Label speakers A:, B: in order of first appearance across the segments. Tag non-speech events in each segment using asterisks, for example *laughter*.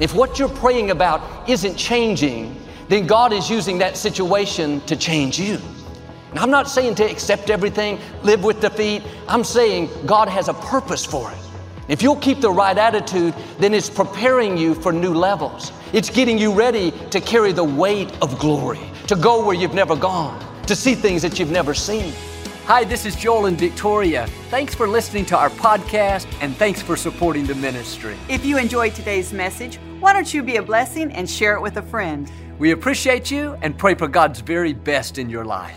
A: If what you're praying about isn't changing, then God is using that situation to change you. And I'm not saying to accept everything, live with defeat. I'm saying God has a purpose for it. If you'll keep the right attitude, then it's preparing you for new levels. It's getting you ready to carry the weight of glory, to go where you've never gone, to see things that you've never seen. Hi, this is Joel and Victoria. Thanks for listening to our podcast and thanks for supporting the ministry.
B: If you enjoyed today's message, why don't you be a blessing and share it with a friend?
A: We appreciate you and pray for God's very best in your life.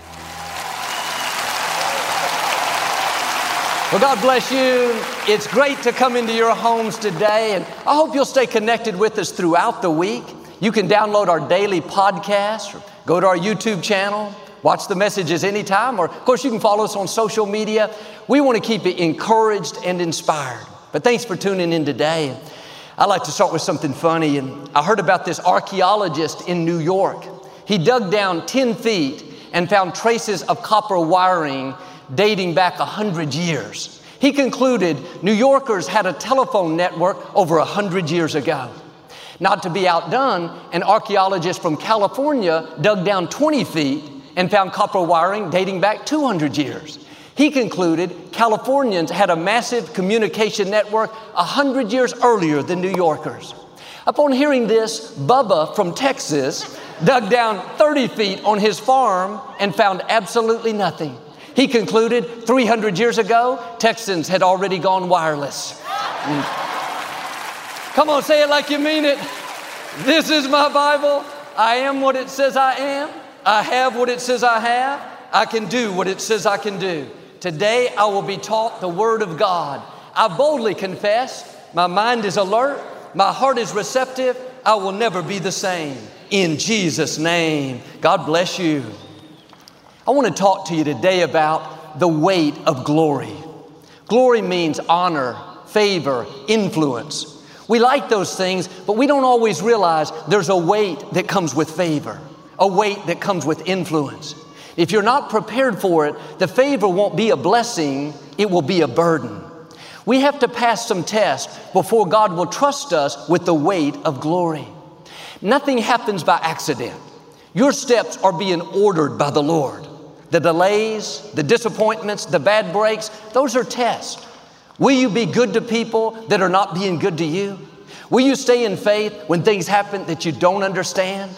A: Well, God bless you. It's great to come into your homes today, and I hope you'll stay connected with us throughout the week. You can download our daily podcast or go to our YouTube channel Watch the messages anytime, or of course, you can follow us on social media. We want to keep you encouraged and inspired. But thanks for tuning in today. I like to start with something funny. And I heard about this archaeologist in New York. He dug down 10 feet and found traces of copper wiring dating back 100 years. He concluded New Yorkers had a telephone network over 100 years ago. Not to be outdone, an archaeologist from California dug down 20 feet and found copper wiring dating back 200 years. He concluded Californians had a massive communication network 100 years earlier than New Yorkers. Upon hearing this, Bubba from Texas dug down 30 feet on his farm and found absolutely nothing. He concluded 300 years ago, Texans had already gone wireless. Mm. Come on, say it like you mean it. This is my Bible. I am what it says I am. I have what it says I have. I can do what it says I can do. Today I will be taught the Word of God. I boldly confess, my mind is alert, my heart is receptive, I will never be the same. In Jesus' name, God bless you. I want to talk to you today about the weight of glory. Glory means honor, favor, influence. We like those things, but we don't always realize there's a weight that comes with favor a weight that comes with influence. If you're not prepared for it, the favor won't be a blessing, it will be a burden. We have to pass some tests before God will trust us with the weight of glory. Nothing happens by accident. Your steps are being ordered by the Lord. The delays, the disappointments, the bad breaks, those are tests. Will you be good to people that are not being good to you? Will you stay in faith when things happen that you don't understand?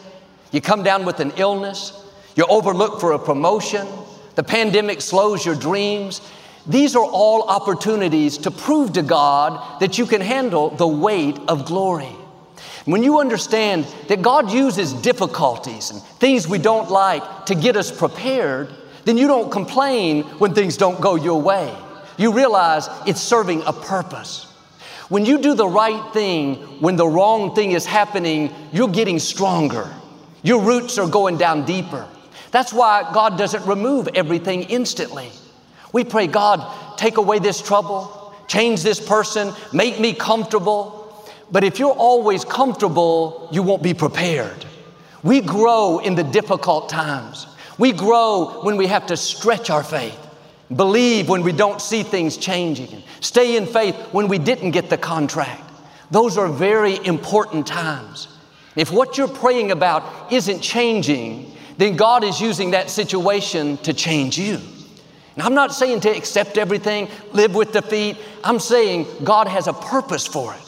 A: You come down with an illness, you're overlooked for a promotion, the pandemic slows your dreams. These are all opportunities to prove to God that you can handle the weight of glory. When you understand that God uses difficulties and things we don't like to get us prepared, then you don't complain when things don't go your way. You realize it's serving a purpose. When you do the right thing when the wrong thing is happening, you're getting stronger. Your roots are going down deeper. That's why God doesn't remove everything instantly. We pray, God, take away this trouble, change this person, make me comfortable. But if you're always comfortable, you won't be prepared. We grow in the difficult times. We grow when we have to stretch our faith, believe when we don't see things changing, stay in faith when we didn't get the contract. Those are very important times. If what you're praying about isn't changing, then God is using that situation to change you. And I'm not saying to accept everything, live with defeat. I'm saying God has a purpose for it.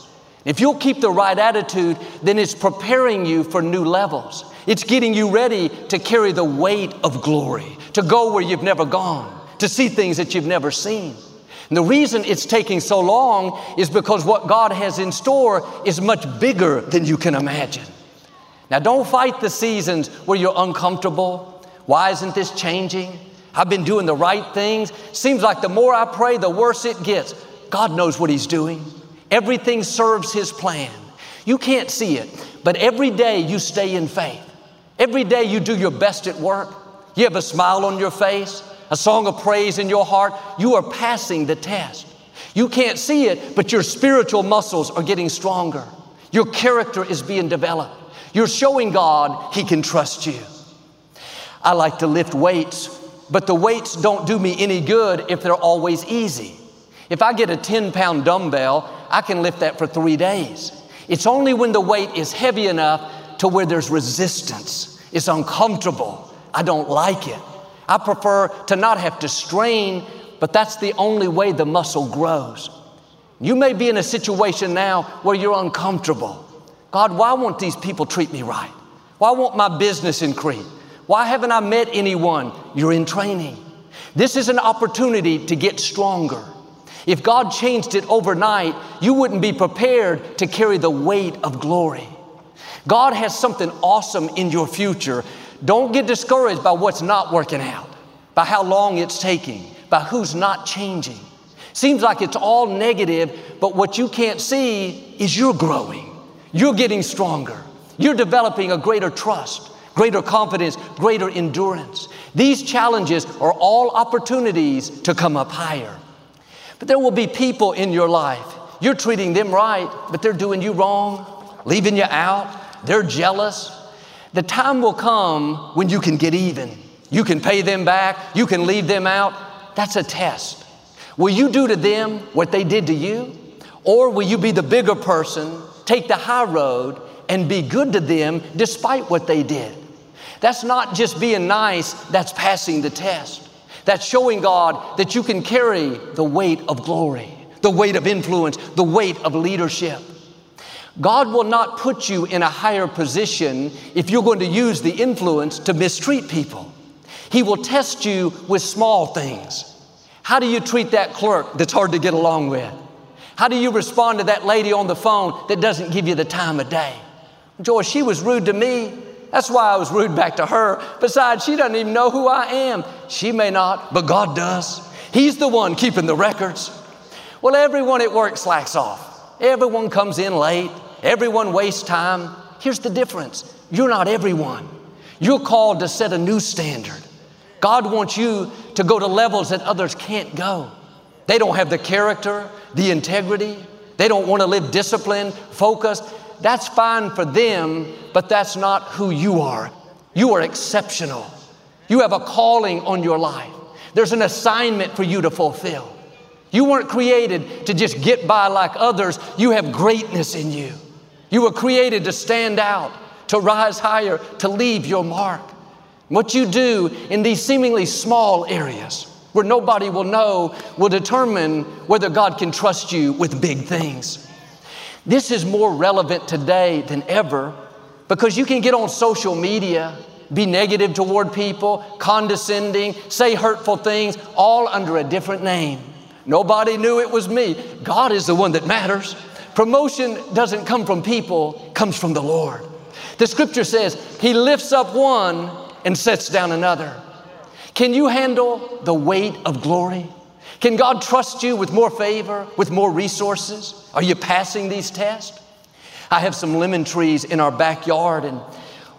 A: If you'll keep the right attitude, then it's preparing you for new levels. It's getting you ready to carry the weight of glory, to go where you've never gone, to see things that you've never seen. And the reason it's taking so long is because what God has in store is much bigger than you can imagine. Now, don't fight the seasons where you're uncomfortable. Why isn't this changing? I've been doing the right things. Seems like the more I pray, the worse it gets. God knows what He's doing. Everything serves His plan. You can't see it, but every day you stay in faith. Every day you do your best at work. You have a smile on your face, a song of praise in your heart. You are passing the test. You can't see it, but your spiritual muscles are getting stronger. Your character is being developed. You're showing God He can trust you. I like to lift weights, but the weights don't do me any good if they're always easy. If I get a 10 pound dumbbell, I can lift that for three days. It's only when the weight is heavy enough to where there's resistance. It's uncomfortable. I don't like it. I prefer to not have to strain, but that's the only way the muscle grows. You may be in a situation now where you're uncomfortable. God, why won't these people treat me right? Why won't my business increase? Why haven't I met anyone? You're in training. This is an opportunity to get stronger. If God changed it overnight, you wouldn't be prepared to carry the weight of glory. God has something awesome in your future. Don't get discouraged by what's not working out, by how long it's taking, by who's not changing. Seems like it's all negative, but what you can't see is you're growing. You're getting stronger. You're developing a greater trust, greater confidence, greater endurance. These challenges are all opportunities to come up higher. But there will be people in your life. You're treating them right, but they're doing you wrong, leaving you out. They're jealous. The time will come when you can get even. You can pay them back. You can leave them out. That's a test. Will you do to them what they did to you? Or will you be the bigger person, take the high road, and be good to them despite what they did? That's not just being nice, that's passing the test. That's showing God that you can carry the weight of glory, the weight of influence, the weight of leadership. God will not put you in a higher position if you're going to use the influence to mistreat people. He will test you with small things. How do you treat that clerk that's hard to get along with? How do you respond to that lady on the phone that doesn't give you the time of day? Joel, she was rude to me. That's why I was rude back to her. Besides, she doesn't even know who I am. She may not, but God does. He's the one keeping the records. Well, everyone at work slacks off. Everyone comes in late. Everyone wastes time. Here's the difference you're not everyone. You're called to set a new standard. God wants you to go to levels that others can't go. They don't have the character, the integrity. They don't want to live disciplined, focused. That's fine for them, but that's not who you are. You are exceptional. You have a calling on your life. There's an assignment for you to fulfill. You weren't created to just get by like others. You have greatness in you. You were created to stand out, to rise higher, to leave your mark. What you do in these seemingly small areas where nobody will know will determine whether God can trust you with big things. This is more relevant today than ever because you can get on social media, be negative toward people, condescending, say hurtful things, all under a different name. Nobody knew it was me. God is the one that matters. Promotion doesn't come from people, comes from the Lord. The scripture says, He lifts up one and sets down another. Can you handle the weight of glory? Can God trust you with more favor, with more resources? Are you passing these tests? I have some lemon trees in our backyard, and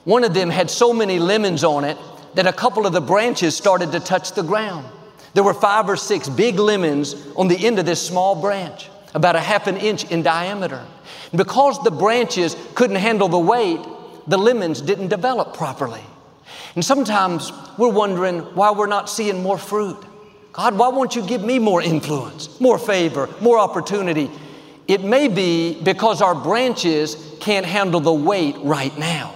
A: one of them had so many lemons on it that a couple of the branches started to touch the ground. There were five or six big lemons on the end of this small branch, about a half an inch in diameter. Because the branches couldn't handle the weight, the lemons didn't develop properly. And sometimes we're wondering why we're not seeing more fruit. God, why won't you give me more influence, more favor, more opportunity? It may be because our branches can't handle the weight right now.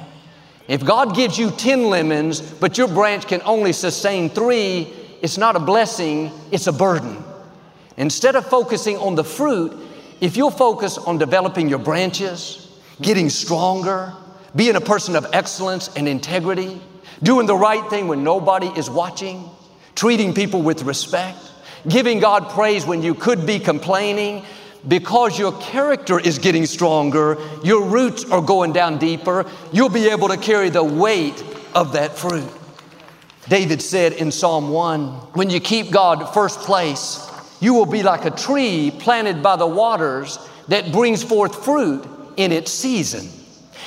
A: If God gives you 10 lemons, but your branch can only sustain three, it's not a blessing, it's a burden. Instead of focusing on the fruit, if you'll focus on developing your branches, getting stronger, being a person of excellence and integrity, doing the right thing when nobody is watching, treating people with respect, giving God praise when you could be complaining. Because your character is getting stronger, your roots are going down deeper, you'll be able to carry the weight of that fruit. David said in Psalm 1 When you keep God first place, you will be like a tree planted by the waters that brings forth fruit in its season.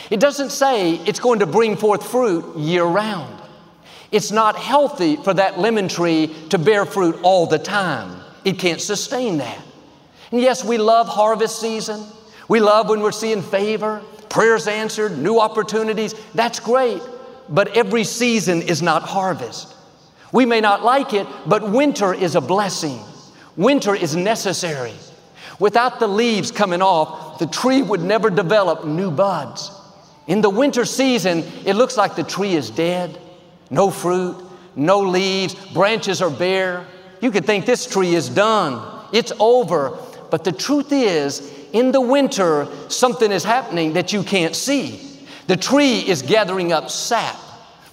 A: It doesn't say it's going to bring forth fruit year round. It's not healthy for that lemon tree to bear fruit all the time. It can't sustain that. And yes, we love harvest season. We love when we're seeing favor, prayers answered, new opportunities. That's great. But every season is not harvest. We may not like it, but winter is a blessing. Winter is necessary. Without the leaves coming off, the tree would never develop new buds. In the winter season, it looks like the tree is dead. No fruit, no leaves, branches are bare. You could think this tree is done, it's over. But the truth is, in the winter, something is happening that you can't see. The tree is gathering up sap,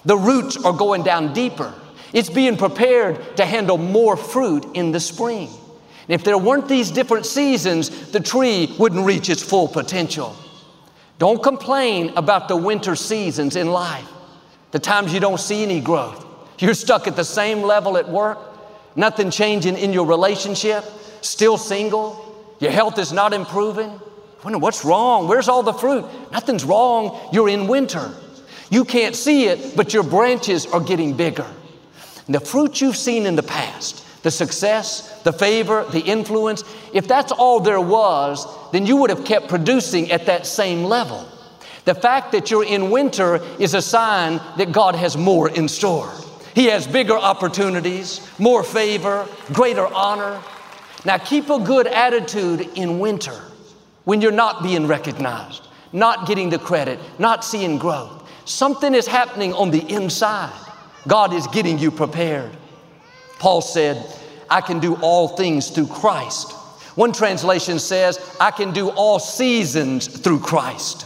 A: the roots are going down deeper. It's being prepared to handle more fruit in the spring. And if there weren't these different seasons, the tree wouldn't reach its full potential. Don't complain about the winter seasons in life, the times you don't see any growth. You're stuck at the same level at work, nothing changing in your relationship, still single, your health is not improving. Wonder what's wrong? Where's all the fruit? Nothing's wrong. You're in winter. You can't see it, but your branches are getting bigger. The fruit you've seen in the past, the success, the favor, the influence, if that's all there was, then you would have kept producing at that same level. The fact that you're in winter is a sign that God has more in store. He has bigger opportunities, more favor, greater honor. Now keep a good attitude in winter when you're not being recognized, not getting the credit, not seeing growth. Something is happening on the inside. God is getting you prepared. Paul said, I can do all things through Christ. One translation says, I can do all seasons through Christ.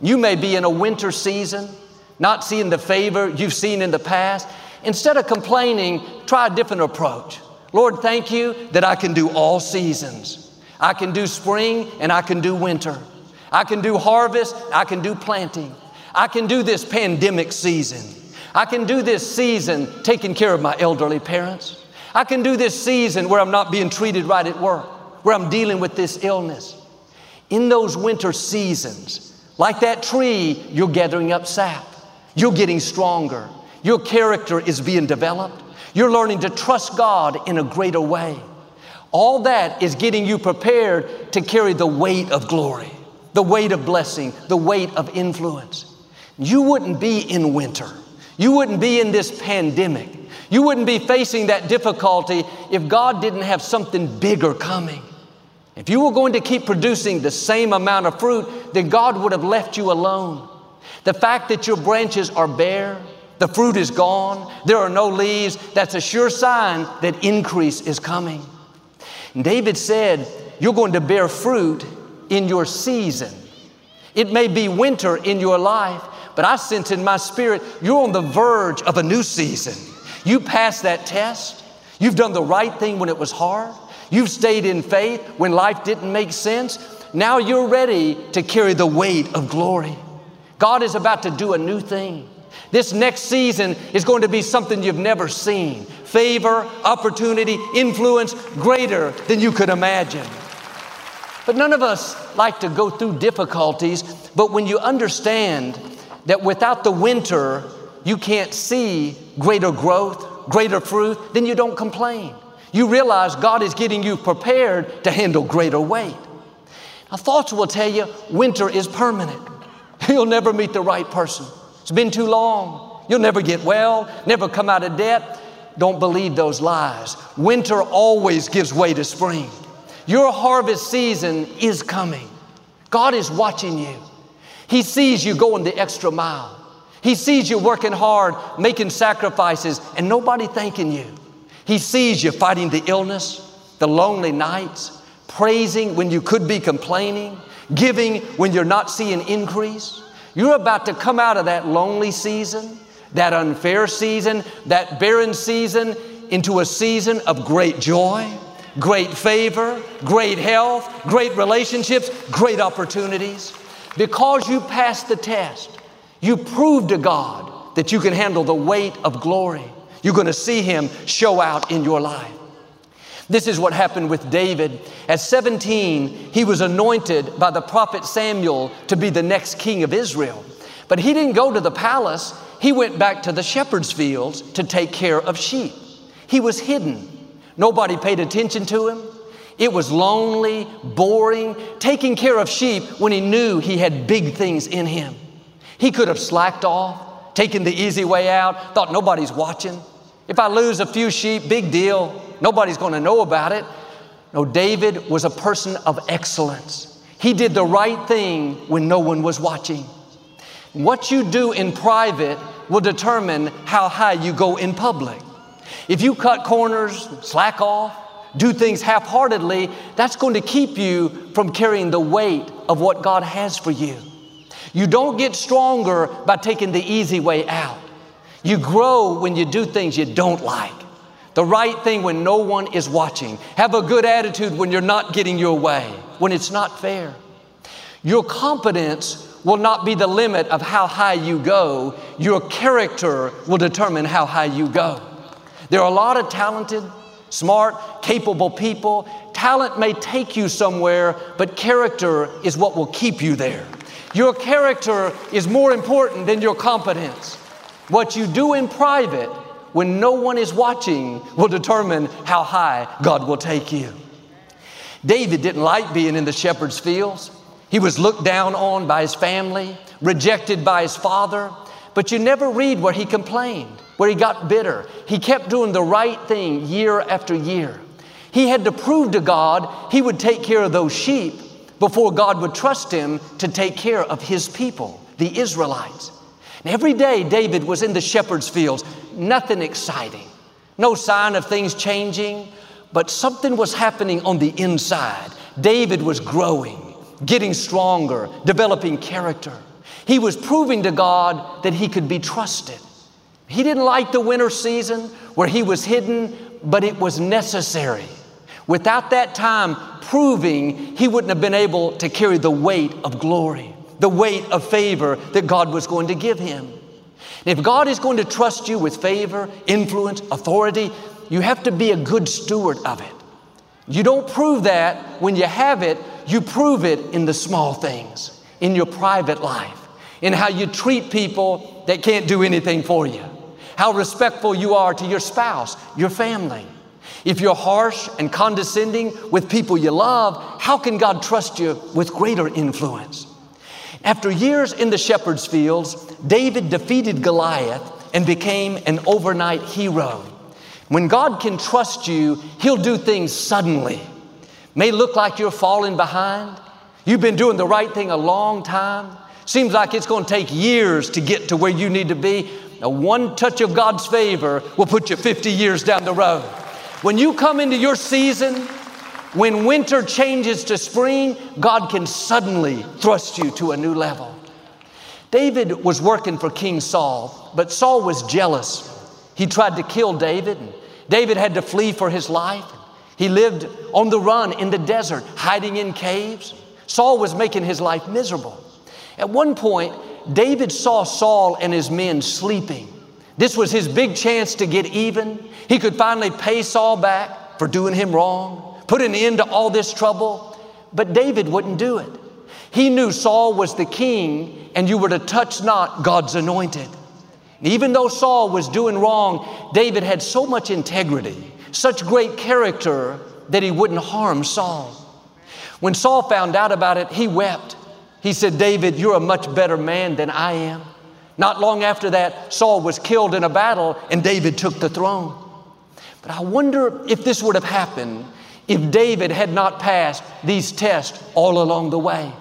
A: You may be in a winter season, not seeing the favor you've seen in the past. Instead of complaining, try a different approach. Lord, thank you that I can do all seasons. I can do spring and I can do winter. I can do harvest, I can do planting. I can do this pandemic season. I can do this season taking care of my elderly parents. I can do this season where I'm not being treated right at work, where I'm dealing with this illness. In those winter seasons, like that tree, you're gathering up sap. You're getting stronger. Your character is being developed. You're learning to trust God in a greater way. All that is getting you prepared to carry the weight of glory, the weight of blessing, the weight of influence. You wouldn't be in winter you wouldn't be in this pandemic. You wouldn't be facing that difficulty if God didn't have something bigger coming. If you were going to keep producing the same amount of fruit, then God would have left you alone. The fact that your branches are bare, the fruit is gone, there are no leaves, that's a sure sign that increase is coming. David said, You're going to bear fruit in your season. It may be winter in your life, but I sense in my spirit you're on the verge of a new season. You passed that test. You've done the right thing when it was hard. You've stayed in faith when life didn't make sense. Now you're ready to carry the weight of glory. God is about to do a new thing. This next season is going to be something you've never seen favor, opportunity, influence greater than you could imagine. But none of us like to go through difficulties, but when you understand that without the winter, you can't see greater growth, greater fruit, then you don't complain. You realize God is getting you prepared to handle greater weight. Now, thoughts will tell you winter is permanent. *laughs* You'll never meet the right person. It's been too long. You'll never get well, never come out of debt. Don't believe those lies. Winter always gives way to spring. Your harvest season is coming. God is watching you. He sees you going the extra mile. He sees you working hard, making sacrifices, and nobody thanking you. He sees you fighting the illness, the lonely nights, praising when you could be complaining, giving when you're not seeing increase. You're about to come out of that lonely season, that unfair season, that barren season into a season of great joy, great favor, great health, great relationships, great opportunities. Because you passed the test, you proved to God that you can handle the weight of glory. You're going to see Him show out in your life. This is what happened with David. At 17, he was anointed by the prophet Samuel to be the next king of Israel. But he didn't go to the palace, he went back to the shepherd's fields to take care of sheep. He was hidden. Nobody paid attention to him. It was lonely, boring, taking care of sheep when he knew he had big things in him. He could have slacked off, taken the easy way out, thought nobody's watching. If I lose a few sheep, big deal. Nobody's going to know about it. No, David was a person of excellence. He did the right thing when no one was watching. What you do in private will determine how high you go in public. If you cut corners, slack off, do things half heartedly, that's going to keep you from carrying the weight of what God has for you. You don't get stronger by taking the easy way out. You grow when you do things you don't like. The right thing when no one is watching. Have a good attitude when you're not getting your way, when it's not fair. Your competence will not be the limit of how high you go. Your character will determine how high you go. There are a lot of talented, smart, capable people. Talent may take you somewhere, but character is what will keep you there. Your character is more important than your competence. What you do in private when no one is watching will determine how high God will take you. David didn't like being in the shepherd's fields. He was looked down on by his family, rejected by his father, but you never read where he complained, where he got bitter. He kept doing the right thing year after year. He had to prove to God he would take care of those sheep before God would trust him to take care of his people, the Israelites. And every day David was in the shepherd's fields, nothing exciting, no sign of things changing, but something was happening on the inside. David was growing getting stronger, developing character. He was proving to God that he could be trusted. He didn't like the winter season where he was hidden, but it was necessary. Without that time proving, he wouldn't have been able to carry the weight of glory, the weight of favor that God was going to give him. If God is going to trust you with favor, influence, authority, you have to be a good steward of it. You don't prove that when you have it, you prove it in the small things, in your private life, in how you treat people that can't do anything for you, how respectful you are to your spouse, your family. If you're harsh and condescending with people you love, how can God trust you with greater influence? After years in the shepherd's fields, David defeated Goliath and became an overnight hero. When God can trust you, He'll do things suddenly may look like you're falling behind. You've been doing the right thing a long time. Seems like it's going to take years to get to where you need to be. Now, one touch of God's favor will put you 50 years down the road. When you come into your season, when winter changes to spring, God can suddenly thrust you to a new level. David was working for King Saul, but Saul was jealous. He tried to kill David, and David had to flee for his life. He lived on the run in the desert, hiding in caves. Saul was making his life miserable. At one point, David saw Saul and his men sleeping. This was his big chance to get even. He could finally pay Saul back for doing him wrong, put an end to all this trouble. But David wouldn't do it. He knew Saul was the king and you were to touch not God's anointed. And even though Saul was doing wrong, David had so much integrity such great character that he wouldn't harm Saul. When Saul found out about it, he wept. He said, David, you're a much better man than I am. Not long after that, Saul was killed in a battle and David took the throne. But I wonder if this would have happened if David had not passed these tests all along the way.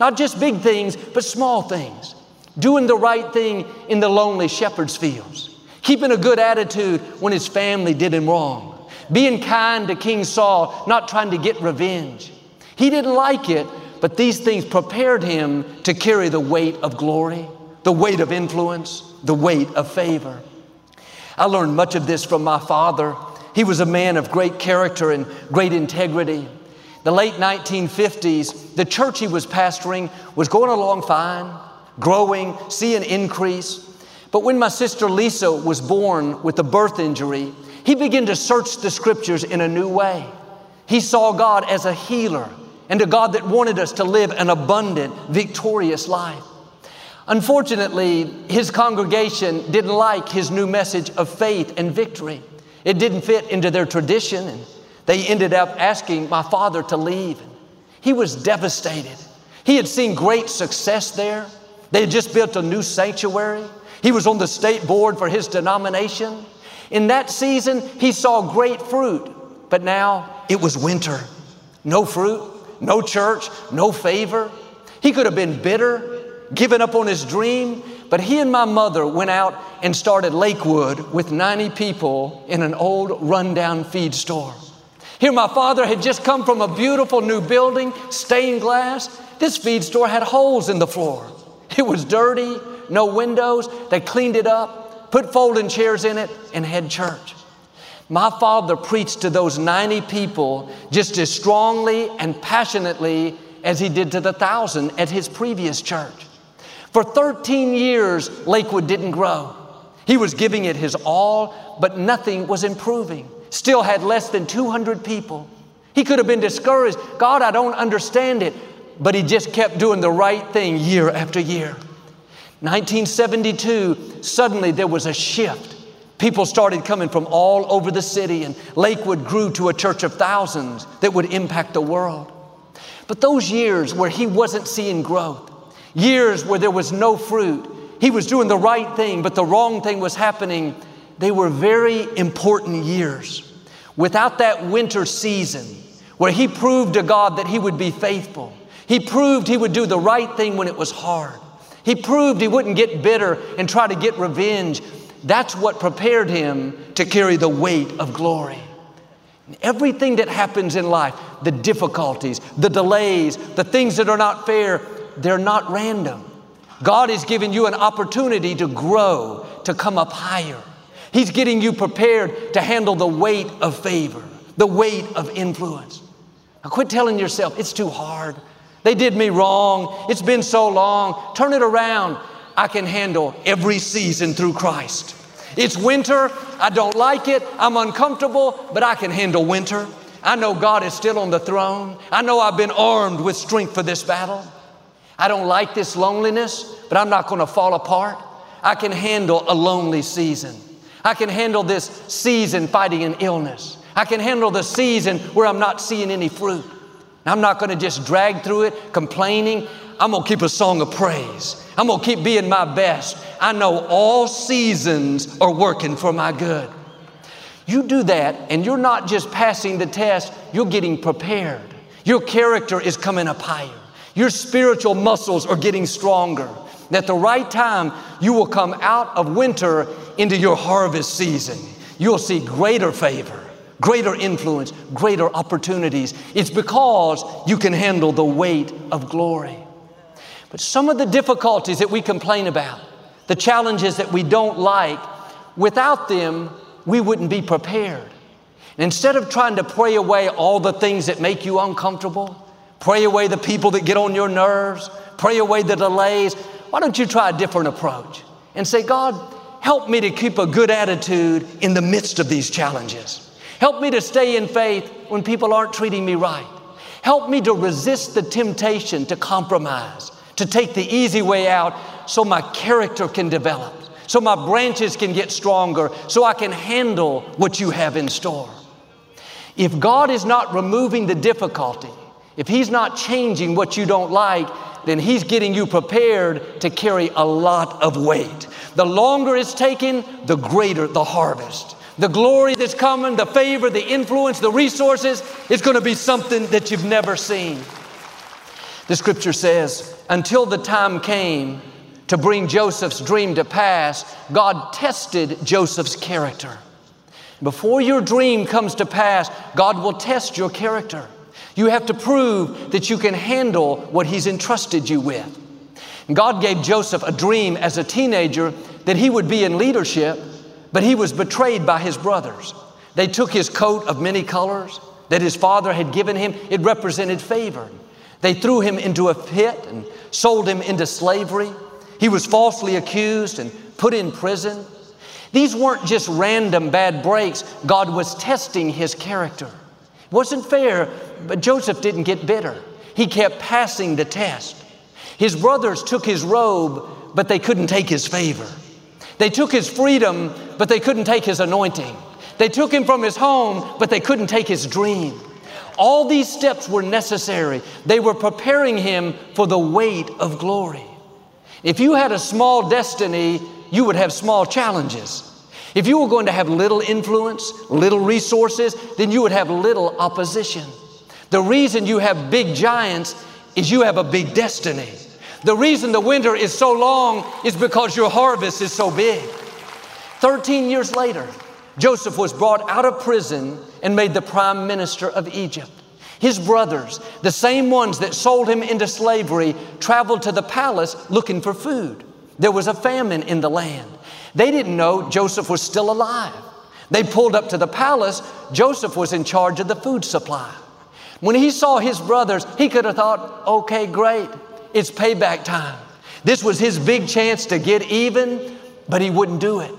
A: Not just big things, but small things. Doing the right thing in the lonely shepherd's fields keeping a good attitude when his family did him wrong, being kind to King Saul, not trying to get revenge. He didn't like it, but these things prepared him to carry the weight of glory, the weight of influence, the weight of favor. I learned much of this from my father. He was a man of great character and great integrity. The late 1950s, the church he was pastoring was going along fine, growing, seeing increase. But when my sister Lisa was born with a birth injury, he began to search the scriptures in a new way. He saw God as a healer and a God that wanted us to live an abundant, victorious life. Unfortunately, his congregation didn't like his new message of faith and victory. It didn't fit into their tradition, and they ended up asking my father to leave. He was devastated. He had seen great success there. They had just built a new sanctuary. He was on the state board for his denomination. In that season, he saw great fruit, but now it was winter. No fruit, no church, no favor. He could have been bitter, given up on his dream, but he and my mother went out and started Lakewood with 90 people in an old rundown feed store. Here, my father had just come from a beautiful new building, stained glass. This feed store had holes in the floor. It was dirty, no windows. They cleaned it up, put folding chairs in it, and had church. My father preached to those 90 people just as strongly and passionately as he did to the thousand at his previous church. For 13 years, Lakewood didn't grow. He was giving it his all, but nothing was improving. Still had less than 200 people. He could have been discouraged. God, I don't understand it. But he just kept doing the right thing year after year. 1972, suddenly there was a shift. People started coming from all over the city, and Lakewood grew to a church of thousands that would impact the world. But those years where he wasn't seeing growth, years where there was no fruit, he was doing the right thing, but the wrong thing was happening, they were very important years. Without that winter season where he proved to God that he would be faithful, he proved he would do the right thing when it was hard. He proved he wouldn't get bitter and try to get revenge. That's what prepared him to carry the weight of glory. Everything that happens in life, the difficulties, the delays, the things that are not fair, they're not random. God is giving you an opportunity to grow, to come up higher. He's getting you prepared to handle the weight of favor, the weight of influence. Now quit telling yourself, it's too hard. They did me wrong. It's been so long. Turn it around. I can handle every season through Christ. It's winter. I don't like it. I'm uncomfortable, but I can handle winter. I know God is still on the throne. I know I've been armed with strength for this battle. I don't like this loneliness, but I'm not going to fall apart. I can handle a lonely season. I can handle this season fighting an illness. I can handle the season where I'm not seeing any fruit. I'm not going to just drag through it complaining. I'm going to keep a song of praise. I'm going to keep being my best. I know all seasons are working for my good. You do that, and you're not just passing the test, you're getting prepared. Your character is coming up higher. Your spiritual muscles are getting stronger. At the right time, you will come out of winter into your harvest season. You'll see greater favor greater influence, greater opportunities. It's because you can handle the weight of glory. But some of the difficulties that we complain about, the challenges that we don't like, without them, we wouldn't be prepared. And instead of trying to pray away all the things that make you uncomfortable, pray away the people that get on your nerves, pray away the delays, why don't you try a different approach and say, God, help me to keep a good attitude in the midst of these challenges. Help me to stay in faith when people aren't treating me right. Help me to resist the temptation to compromise, to take the easy way out so my character can develop, so my branches can get stronger, so I can handle what you have in store. If God is not removing the difficulty, if He's not changing what you don't like, then He's getting you prepared to carry a lot of weight. The longer it's taken, the greater the harvest the glory that's coming, the favor, the influence, the resources, it's going to be something that you've never seen. The scripture says, until the time came to bring Joseph's dream to pass, God tested Joseph's character. Before your dream comes to pass, God will test your character. You have to prove that you can handle what He's entrusted you with. God gave Joseph a dream as a teenager that he would be in leadership but he was betrayed by his brothers. They took his coat of many colors that his father had given him, it represented favor. They threw him into a pit and sold him into slavery. He was falsely accused and put in prison. These weren't just random bad breaks, God was testing his character. It wasn't fair, but Joseph didn't get bitter. He kept passing the test. His brothers took his robe, but they couldn't take his favor. They took his freedom, but they couldn't take his anointing. They took him from his home, but they couldn't take his dream. All these steps were necessary. They were preparing him for the weight of glory. If you had a small destiny, you would have small challenges. If you were going to have little influence, little resources, then you would have little opposition. The reason you have big giants is you have a big destiny. The reason the winter is so long is because your harvest is so big. 13 years later, Joseph was brought out of prison and made the prime minister of Egypt. His brothers, the same ones that sold him into slavery, traveled to the palace looking for food. There was a famine in the land. They didn't know Joseph was still alive. They pulled up to the palace. Joseph was in charge of the food supply. When he saw his brothers, he could have thought, okay, great, it's payback time. This was his big chance to get even, but he wouldn't do it.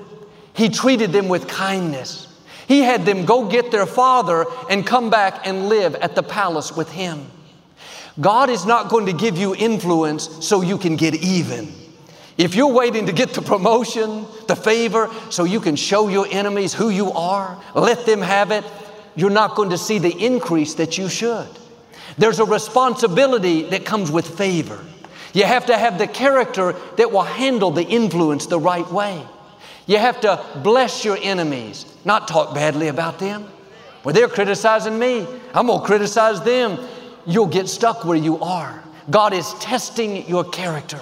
A: He treated them with kindness. He had them go get their father and come back and live at the palace with him. God is not going to give you influence so you can get even. If you're waiting to get the promotion, the favor, so you can show your enemies who you are, let them have it, you're not going to see the increase that you should. There's a responsibility that comes with favor. You have to have the character that will handle the influence the right way. You have to bless your enemies, not talk badly about them. Well, they're criticizing me. I'm going to criticize them. You'll get stuck where you are. God is testing your character.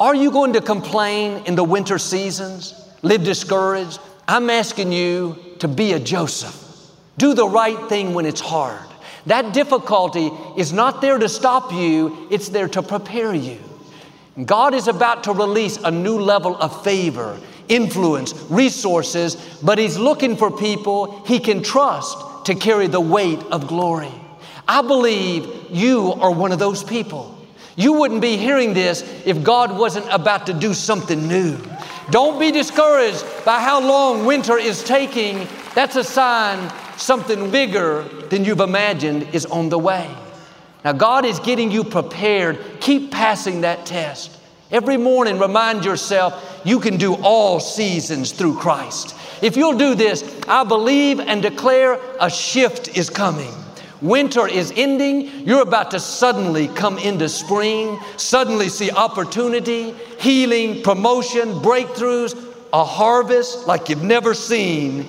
A: Are you going to complain in the winter seasons? Live discouraged? I'm asking you to be a Joseph. Do the right thing when it's hard. That difficulty is not there to stop you, it's there to prepare you. God is about to release a new level of favor, influence, resources, but He's looking for people He can trust to carry the weight of glory. I believe you are one of those people. You wouldn't be hearing this if God wasn't about to do something new. Don't be discouraged by how long winter is taking. That's a sign something bigger than you've imagined is on the way. Now, God is getting you prepared. Keep passing that test. Every morning, remind yourself you can do all seasons through Christ. If you'll do this, I believe and declare a shift is coming. Winter is ending. You're about to suddenly come into spring, suddenly see opportunity, healing, promotion, breakthroughs, a harvest like you've never seen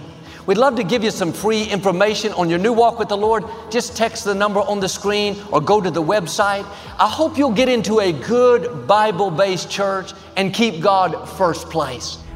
A: We'd love to give you some free information on your new walk with the Lord. Just text the number on the screen or go to the website. I hope you'll get into a good Bible based church and keep God first place.